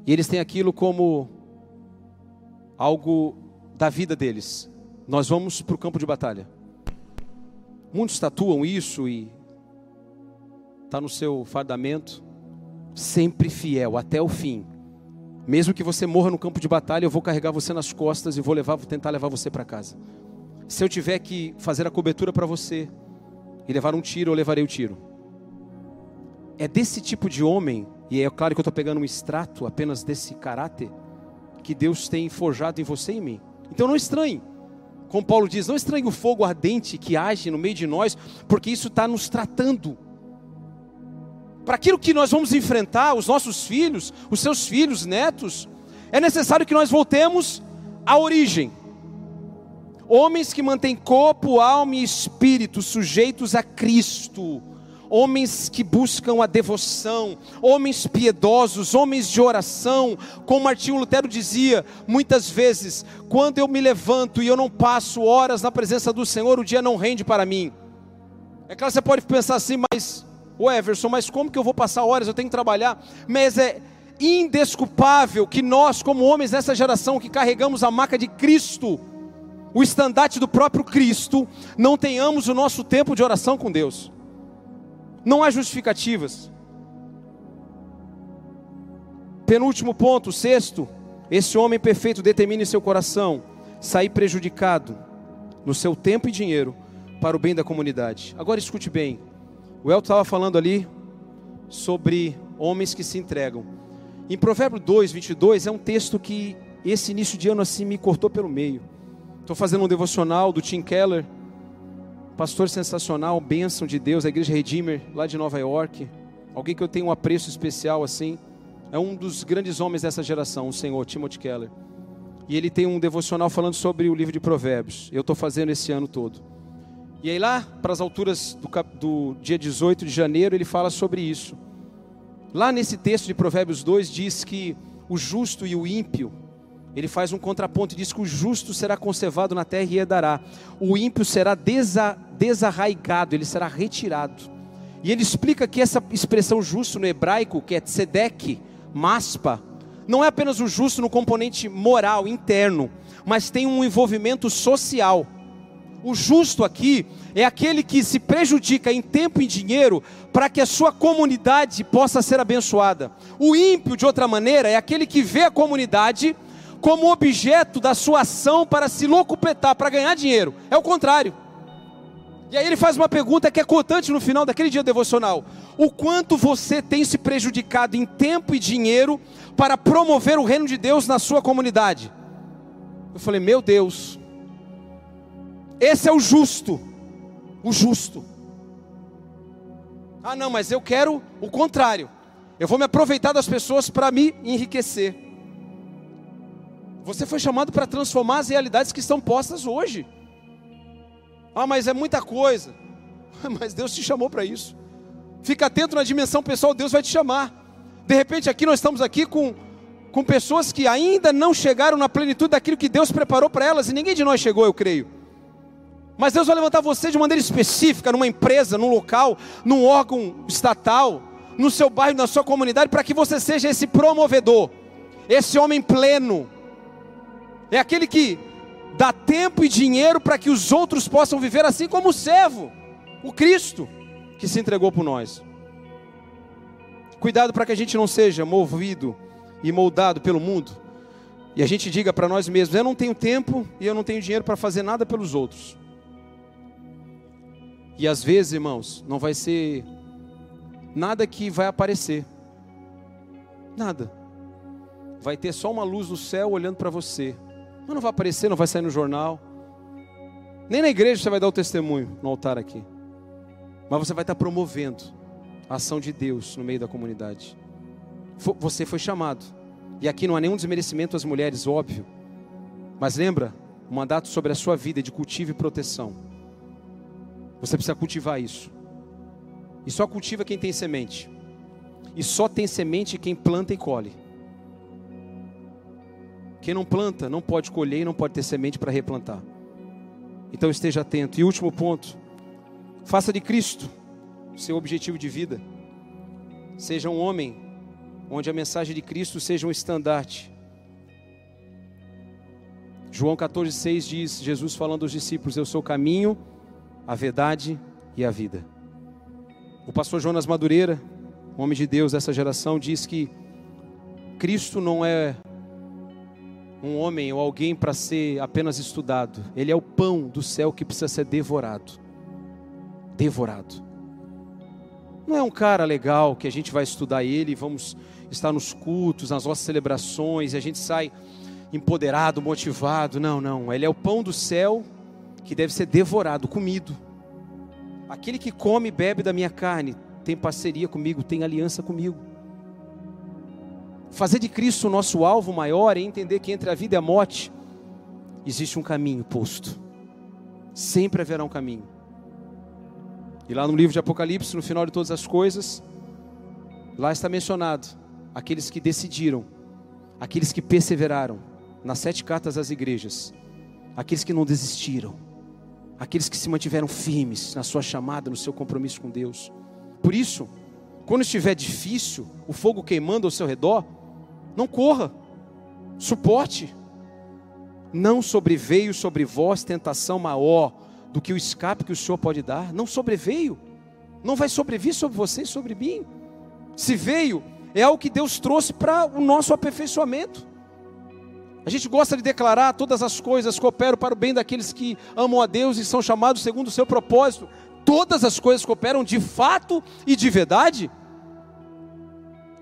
S1: E eles têm aquilo como algo da vida deles. Nós vamos para o campo de batalha. Muitos tatuam isso e está no seu fardamento, sempre fiel até o fim. Mesmo que você morra no campo de batalha, eu vou carregar você nas costas e vou levar, vou tentar levar você para casa. Se eu tiver que fazer a cobertura para você e levar um tiro, eu levarei o tiro. É desse tipo de homem, e é claro que eu estou pegando um extrato apenas desse caráter, que Deus tem forjado em você e em mim. Então não estranhe Como Paulo diz, não estranhe o fogo ardente que age no meio de nós, porque isso está nos tratando. Para aquilo que nós vamos enfrentar, os nossos filhos, os seus filhos, netos, é necessário que nós voltemos à origem. Homens que mantêm corpo, alma e espírito sujeitos a Cristo homens que buscam a devoção, homens piedosos, homens de oração, como Martinho Lutero dizia, muitas vezes, quando eu me levanto e eu não passo horas na presença do Senhor, o dia não rende para mim. É claro, você pode pensar assim, mas, o Everson, mas como que eu vou passar horas? Eu tenho que trabalhar. Mas é indesculpável que nós, como homens dessa geração que carregamos a marca de Cristo, o estandarte do próprio Cristo, não tenhamos o nosso tempo de oração com Deus. Não há justificativas. Penúltimo ponto, sexto, esse homem perfeito determina em seu coração sair prejudicado no seu tempo e dinheiro para o bem da comunidade. Agora escute bem, o Elton estava falando ali sobre homens que se entregam. Em Provérbio 2, 22, é um texto que esse início de ano assim me cortou pelo meio. Estou fazendo um devocional do Tim Keller, pastor sensacional, bênção de Deus, a igreja Redeemer, lá de Nova York, alguém que eu tenho um apreço especial assim, é um dos grandes homens dessa geração, o senhor Timothy Keller. E ele tem um devocional falando sobre o livro de Provérbios. Eu estou fazendo esse ano todo. E aí lá, para as alturas do, do dia 18 de janeiro, ele fala sobre isso. Lá nesse texto de Provérbios 2 diz que o justo e o ímpio ele faz um contraponto e diz que o justo será conservado na terra e herdará. O ímpio será desa, desarraigado, ele será retirado. E ele explica que essa expressão justo no hebraico, que é tzedek, maspa, não é apenas o justo no componente moral, interno, mas tem um envolvimento social. O justo aqui é aquele que se prejudica em tempo e dinheiro para que a sua comunidade possa ser abençoada. O ímpio, de outra maneira, é aquele que vê a comunidade como objeto da sua ação para se locupetar, para ganhar dinheiro. É o contrário. E aí ele faz uma pergunta que é cotante no final daquele dia devocional: O quanto você tem se prejudicado em tempo e dinheiro para promover o reino de Deus na sua comunidade? Eu falei: Meu Deus, esse é o justo, o justo. Ah, não, mas eu quero o contrário. Eu vou me aproveitar das pessoas para me enriquecer. Você foi chamado para transformar as realidades que estão postas hoje. Ah, mas é muita coisa. Mas Deus te chamou para isso. Fica atento na dimensão pessoal, Deus vai te chamar. De repente, aqui nós estamos aqui com, com pessoas que ainda não chegaram na plenitude daquilo que Deus preparou para elas, e ninguém de nós chegou, eu creio. Mas Deus vai levantar você de maneira específica, numa empresa, num local, num órgão estatal, no seu bairro, na sua comunidade, para que você seja esse promovedor, esse homem pleno, é aquele que dá tempo e dinheiro para que os outros possam viver assim como o servo, o Cristo, que se entregou por nós. Cuidado para que a gente não seja movido e moldado pelo mundo. E a gente diga para nós mesmos: eu não tenho tempo e eu não tenho dinheiro para fazer nada pelos outros. E às vezes, irmãos, não vai ser nada que vai aparecer. Nada. Vai ter só uma luz no céu olhando para você. Mas não vai aparecer, não vai sair no jornal. Nem na igreja você vai dar o testemunho no altar aqui. Mas você vai estar promovendo a ação de Deus no meio da comunidade. Você foi chamado. E aqui não há nenhum desmerecimento às mulheres, óbvio. Mas lembra, o mandato sobre a sua vida é de cultivo e proteção. Você precisa cultivar isso. E só cultiva quem tem semente. E só tem semente quem planta e colhe. Quem não planta não pode colher e não pode ter semente para replantar. Então esteja atento. E último ponto: faça de Cristo seu objetivo de vida. Seja um homem onde a mensagem de Cristo seja um estandarte. João 14,6 diz: Jesus falando aos discípulos: Eu sou o caminho, a verdade e a vida. O pastor Jonas Madureira, homem de Deus dessa geração, diz que Cristo não é um homem ou alguém para ser apenas estudado. Ele é o pão do céu que precisa ser devorado. Devorado. Não é um cara legal que a gente vai estudar ele vamos estar nos cultos, nas nossas celebrações, e a gente sai empoderado, motivado. Não, não. Ele é o pão do céu que deve ser devorado, comido. Aquele que come e bebe da minha carne tem parceria comigo, tem aliança comigo. Fazer de Cristo o nosso alvo maior é entender que entre a vida e a morte existe um caminho posto. Sempre haverá um caminho. E lá no livro de Apocalipse, no final de todas as coisas, lá está mencionado aqueles que decidiram, aqueles que perseveraram nas sete cartas às igrejas, aqueles que não desistiram, aqueles que se mantiveram firmes na sua chamada, no seu compromisso com Deus. Por isso, quando estiver difícil, o fogo queimando ao seu redor, não corra, suporte. Não sobreveio sobre vós tentação maior do que o escape que o Senhor pode dar. Não sobreveio. Não vai sobrevir sobre você e sobre mim. Se veio, é algo que Deus trouxe para o nosso aperfeiçoamento. A gente gosta de declarar todas as coisas cooperam para o bem daqueles que amam a Deus e são chamados segundo o seu propósito. Todas as coisas cooperam de fato e de verdade.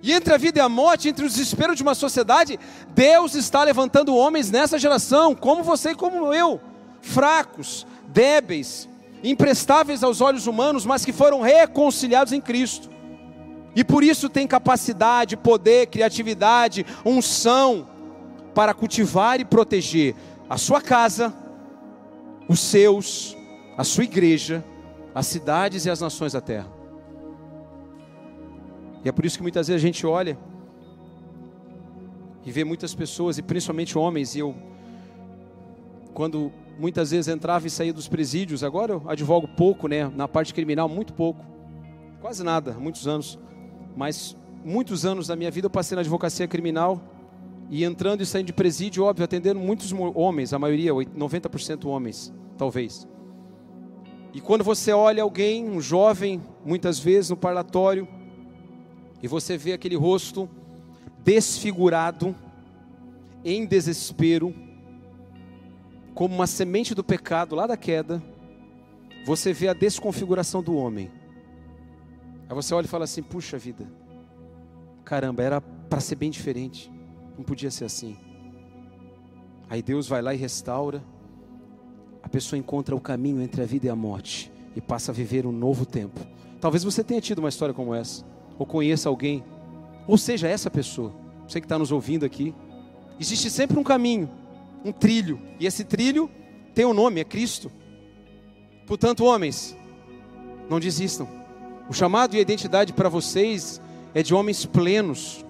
S1: E entre a vida e a morte, entre o desespero de uma sociedade, Deus está levantando homens nessa geração, como você e como eu, fracos, débeis, imprestáveis aos olhos humanos, mas que foram reconciliados em Cristo. E por isso tem capacidade, poder, criatividade, unção para cultivar e proteger a sua casa, os seus, a sua igreja, as cidades e as nações da terra. E é por isso que muitas vezes a gente olha e vê muitas pessoas, e principalmente homens, e eu, quando muitas vezes entrava e saía dos presídios, agora eu advogo pouco, né, na parte criminal, muito pouco, quase nada, muitos anos, mas muitos anos da minha vida eu passei na advocacia criminal, e entrando e saindo de presídio, óbvio, atendendo muitos homens, a maioria, 90% homens, talvez. E quando você olha alguém, um jovem, muitas vezes no parlatório, e você vê aquele rosto desfigurado, em desespero, como uma semente do pecado lá da queda, você vê a desconfiguração do homem. Aí você olha e fala assim: puxa vida, caramba, era para ser bem diferente, não podia ser assim. Aí Deus vai lá e restaura, a pessoa encontra o caminho entre a vida e a morte e passa a viver um novo tempo. Talvez você tenha tido uma história como essa ou conheça alguém, ou seja essa pessoa, você que está nos ouvindo aqui, existe sempre um caminho, um trilho, e esse trilho tem um nome, é Cristo. Portanto, homens, não desistam. O chamado e a identidade para vocês é de homens plenos.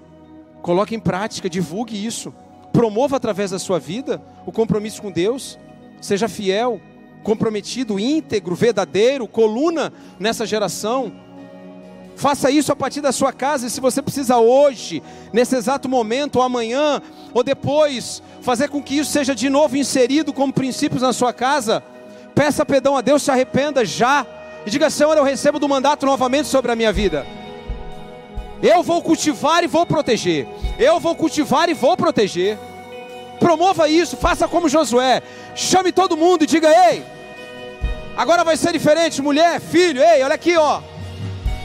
S1: Coloque em prática, divulgue isso. Promova através da sua vida o compromisso com Deus. Seja fiel, comprometido, íntegro, verdadeiro, coluna nessa geração. Faça isso a partir da sua casa, e se você precisa hoje, nesse exato momento, ou amanhã, ou depois, fazer com que isso seja de novo inserido como princípios na sua casa, peça perdão a Deus, se arrependa já, e diga: Senhor, eu recebo do mandato novamente sobre a minha vida. Eu vou cultivar e vou proteger. Eu vou cultivar e vou proteger. Promova isso, faça como Josué. Chame todo mundo e diga: Ei, agora vai ser diferente, mulher, filho, ei, olha aqui, ó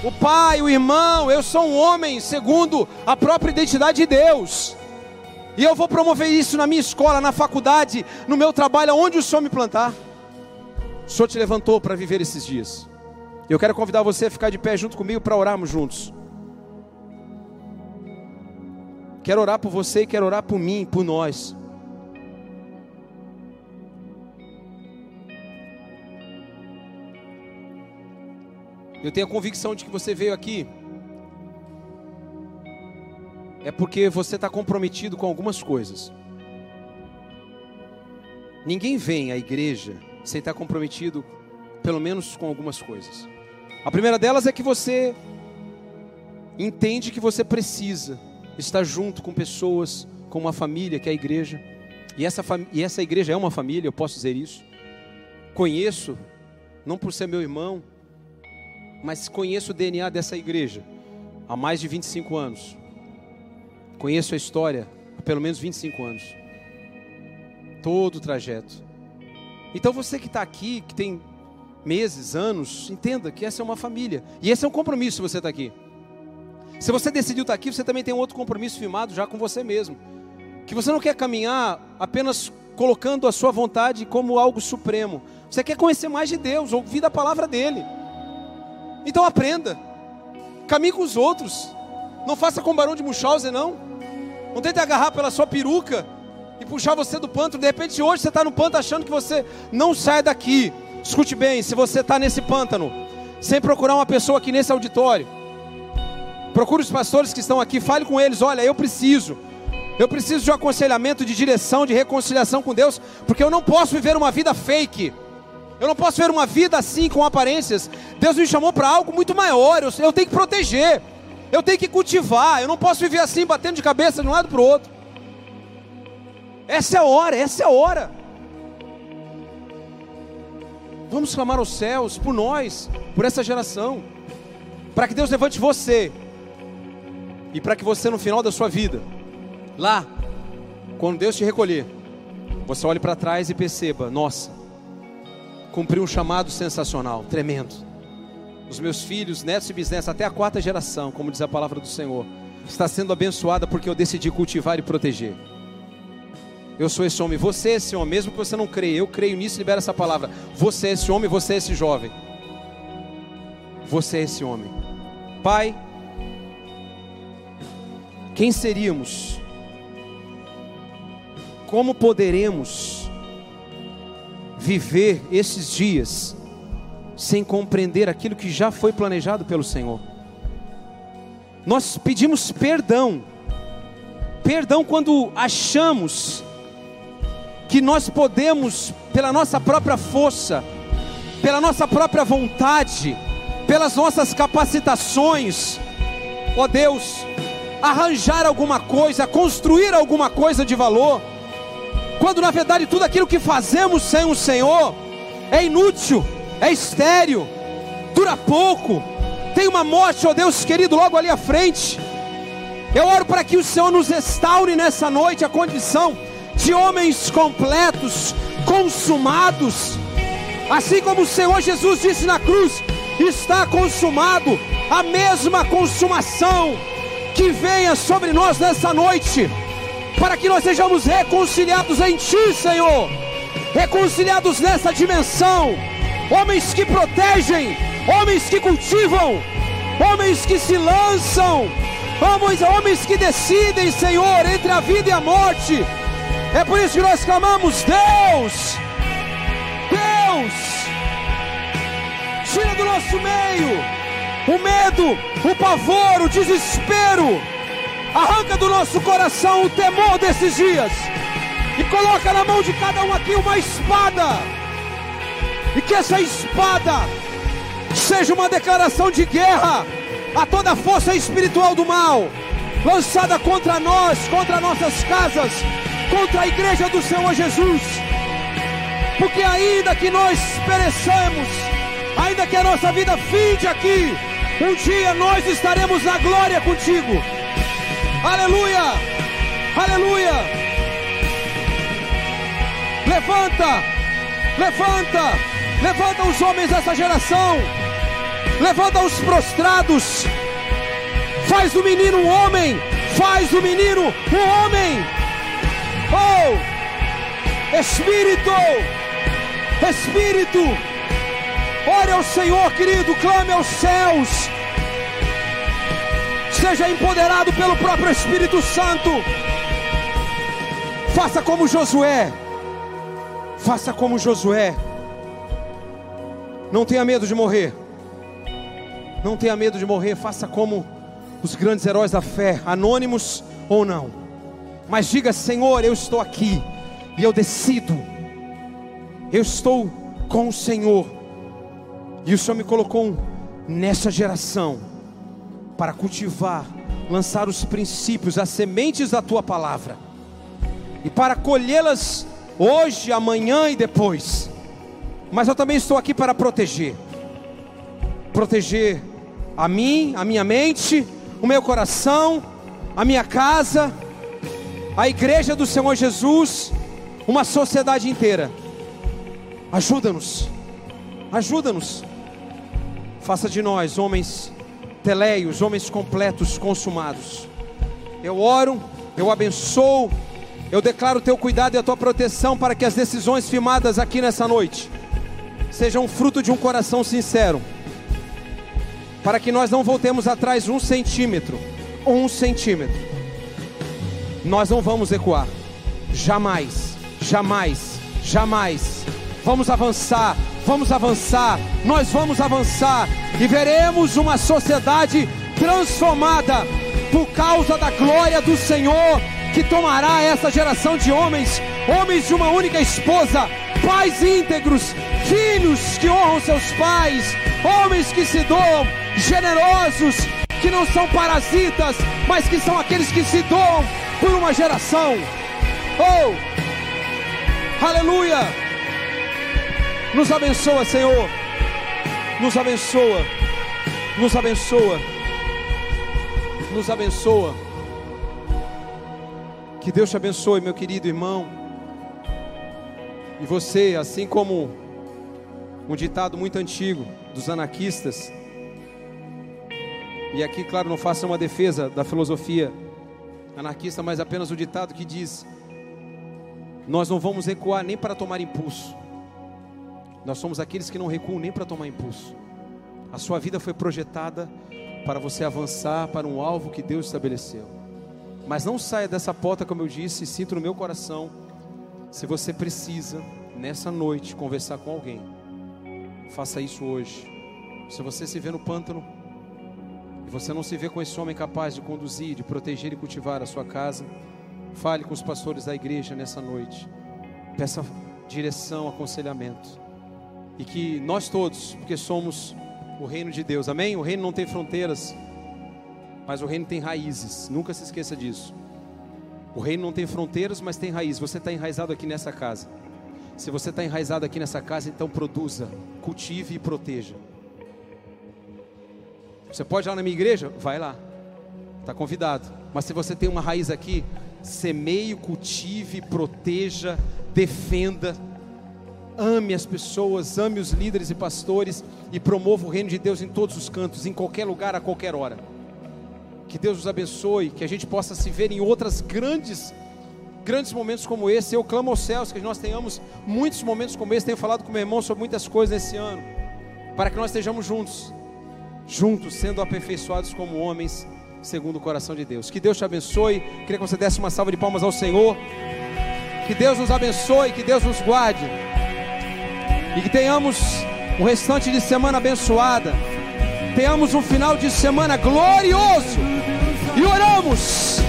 S1: o pai, o irmão, eu sou um homem segundo a própria identidade de Deus. E eu vou promover isso na minha escola, na faculdade, no meu trabalho, aonde o Senhor me plantar. O Senhor te levantou para viver esses dias. Eu quero convidar você a ficar de pé junto comigo para orarmos juntos. Quero orar por você e quero orar por mim, por nós. Eu tenho a convicção de que você veio aqui é porque você está comprometido com algumas coisas. Ninguém vem à igreja sem estar comprometido, pelo menos com algumas coisas. A primeira delas é que você entende que você precisa estar junto com pessoas, com uma família que é a igreja. E essa, e essa igreja é uma família, eu posso dizer isso. Conheço, não por ser meu irmão, mas conheço o DNA dessa igreja há mais de 25 anos. Conheço a história há pelo menos 25 anos. Todo o trajeto. Então você que está aqui, que tem meses, anos, entenda que essa é uma família. E esse é um compromisso se você está aqui. Se você decidiu estar tá aqui, você também tem um outro compromisso firmado já com você mesmo. Que você não quer caminhar apenas colocando a sua vontade como algo supremo. Você quer conhecer mais de Deus, ouvir a palavra dele. Então aprenda. Caminhe com os outros. Não faça com o barão de Munchausen, não. Não tente agarrar pela sua peruca e puxar você do pântano. De repente, hoje você está no pântano achando que você não sai daqui. Escute bem: se você está nesse pântano, sem procurar uma pessoa aqui nesse auditório, procure os pastores que estão aqui, fale com eles: olha, eu preciso. Eu preciso de um aconselhamento, de direção, de reconciliação com Deus, porque eu não posso viver uma vida fake. Eu não posso viver uma vida assim com aparências. Deus me chamou para algo muito maior. Eu, eu tenho que proteger. Eu tenho que cultivar. Eu não posso viver assim, batendo de cabeça de um lado para o outro. Essa é a hora, essa é a hora. Vamos clamar aos céus por nós, por essa geração, para que Deus levante você e para que você no final da sua vida, lá, quando Deus te recolher, você olhe para trás e perceba: nossa, cumpri um chamado sensacional, tremendo. Os meus filhos, netos e bisnetos, até a quarta geração, como diz a palavra do Senhor, está sendo abençoada porque eu decidi cultivar e proteger. Eu sou esse homem, você é esse homem, mesmo que você não creia, eu creio nisso, libera essa palavra. Você é esse homem, você é esse jovem. Você é esse homem. Pai, quem seríamos? Como poderemos viver esses dias sem compreender aquilo que já foi planejado pelo Senhor? Nós pedimos perdão, perdão quando achamos que nós podemos, pela nossa própria força, pela nossa própria vontade, pelas nossas capacitações, ó Deus, arranjar alguma coisa, construir alguma coisa de valor, quando na verdade tudo aquilo que fazemos sem o Senhor é inútil, é estéril, dura pouco, tem uma morte, ó Deus querido, logo ali à frente. Eu oro para que o Senhor nos restaure nessa noite a condição de homens completos, consumados. Assim como o Senhor Jesus disse na cruz: está consumado, a mesma consumação que venha sobre nós nessa noite, para que nós sejamos reconciliados em Ti, Senhor, reconciliados nessa dimensão. Homens que protegem, homens que cultivam, homens que se lançam, homens, homens que decidem, Senhor, entre a vida e a morte. É por isso que nós clamamos: Deus, Deus, tira do nosso meio o medo, o pavor, o desespero, arranca do nosso coração o temor desses dias e coloca na mão de cada um aqui uma espada, e que essa espada seja uma declaração de guerra a toda força espiritual do mal lançada contra nós, contra nossas casas, contra a igreja do Senhor Jesus. Porque ainda que nós pereçamos, ainda que a nossa vida finde aqui, um dia nós estaremos na glória contigo. Aleluia! Aleluia! Levanta! Levanta! Levanta os homens dessa geração! Levanta os prostrados! Faz do menino um homem! Faz do menino um homem! Oh! Espírito! Espírito! Ore ao Senhor, querido, clame aos céus. Seja empoderado pelo próprio Espírito Santo. Faça como Josué. Faça como Josué. Não tenha medo de morrer. Não tenha medo de morrer. Faça como os grandes heróis da fé, anônimos ou não. Mas diga: Senhor, eu estou aqui e eu decido. Eu estou com o Senhor. E o Senhor me colocou nessa geração para cultivar, lançar os princípios, as sementes da tua palavra. E para colhê-las hoje, amanhã e depois. Mas eu também estou aqui para proteger. Proteger a mim, a minha mente, o meu coração, a minha casa a igreja do Senhor Jesus, uma sociedade inteira. Ajuda-nos, ajuda-nos. Faça de nós homens teleios, homens completos, consumados. Eu oro, eu abençoo, Eu declaro o teu cuidado e a tua proteção para que as decisões firmadas aqui nessa noite sejam fruto de um coração sincero. Para que nós não voltemos atrás um centímetro, um centímetro. Nós não vamos recuar. Jamais, jamais, jamais. Vamos avançar, vamos avançar, nós vamos avançar e veremos uma sociedade transformada por causa da glória do Senhor que tomará essa geração de homens, homens de uma única esposa, pais íntegros, filhos que honram seus pais, homens que se doam, generosos, que não são parasitas, mas que são aqueles que se doam por uma geração. Oh! Aleluia! Nos abençoa, Senhor. Nos abençoa. Nos abençoa. Nos abençoa. Que Deus te abençoe, meu querido irmão. E você, assim como um ditado muito antigo dos anarquistas, e aqui, claro, não faça uma defesa da filosofia anarquista, mas apenas o ditado que diz: Nós não vamos recuar nem para tomar impulso. Nós somos aqueles que não recuam nem para tomar impulso. A sua vida foi projetada para você avançar para um alvo que Deus estabeleceu. Mas não saia dessa porta, como eu disse, e sinto no meu coração, se você precisa, nessa noite, conversar com alguém, faça isso hoje. Se você se vê no pântano, e você não se vê com esse homem capaz de conduzir, de proteger e cultivar a sua casa, fale com os pastores da igreja nessa noite. Peça direção, aconselhamento. E que nós todos, porque somos o reino de Deus, amém? O reino não tem fronteiras, mas o reino tem raízes, nunca se esqueça disso. O reino não tem fronteiras, mas tem raízes. Você está enraizado aqui nessa casa. Se você está enraizado aqui nessa casa, então produza, cultive e proteja. Você pode ir lá na minha igreja? Vai lá. Está convidado. Mas se você tem uma raiz aqui, semeie, cultive, proteja, defenda. Ame as pessoas, ame os líderes e pastores e promova o reino de Deus em todos os cantos, em qualquer lugar, a qualquer hora. Que Deus nos abençoe, que a gente possa se ver em outras grandes grandes momentos como esse. Eu clamo aos céus que nós tenhamos muitos momentos como esse. Tenho falado com meu irmão sobre muitas coisas nesse ano, para que nós estejamos juntos juntos, sendo aperfeiçoados como homens, segundo o coração de Deus. Que Deus te abençoe. Queria que você desse uma salva de palmas ao Senhor. Que Deus nos abençoe, que Deus nos guarde. E que tenhamos um restante de semana abençoada. Tenhamos um final de semana glorioso. E oramos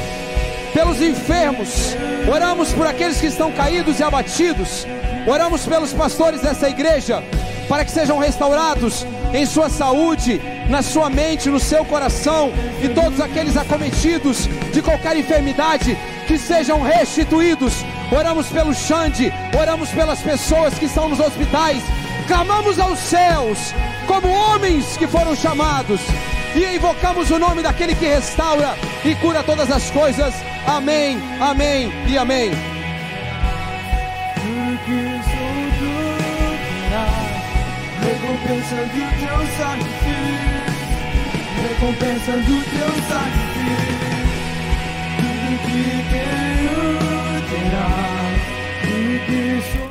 S1: pelos enfermos, oramos por aqueles que estão caídos e abatidos, oramos pelos pastores dessa igreja, para que sejam restaurados em sua saúde, na sua mente, no seu coração, e todos aqueles acometidos de qualquer enfermidade que sejam restituídos. Oramos pelo Xande, oramos pelas pessoas que estão nos hospitais, clamamos aos céus como homens que foram chamados e invocamos o nome daquele que restaura e cura todas as coisas. Amém, amém e amém. recompensa do teu sacrifício, recompensa do teu sacrifício, tudo que tenho terá, tudo que sou.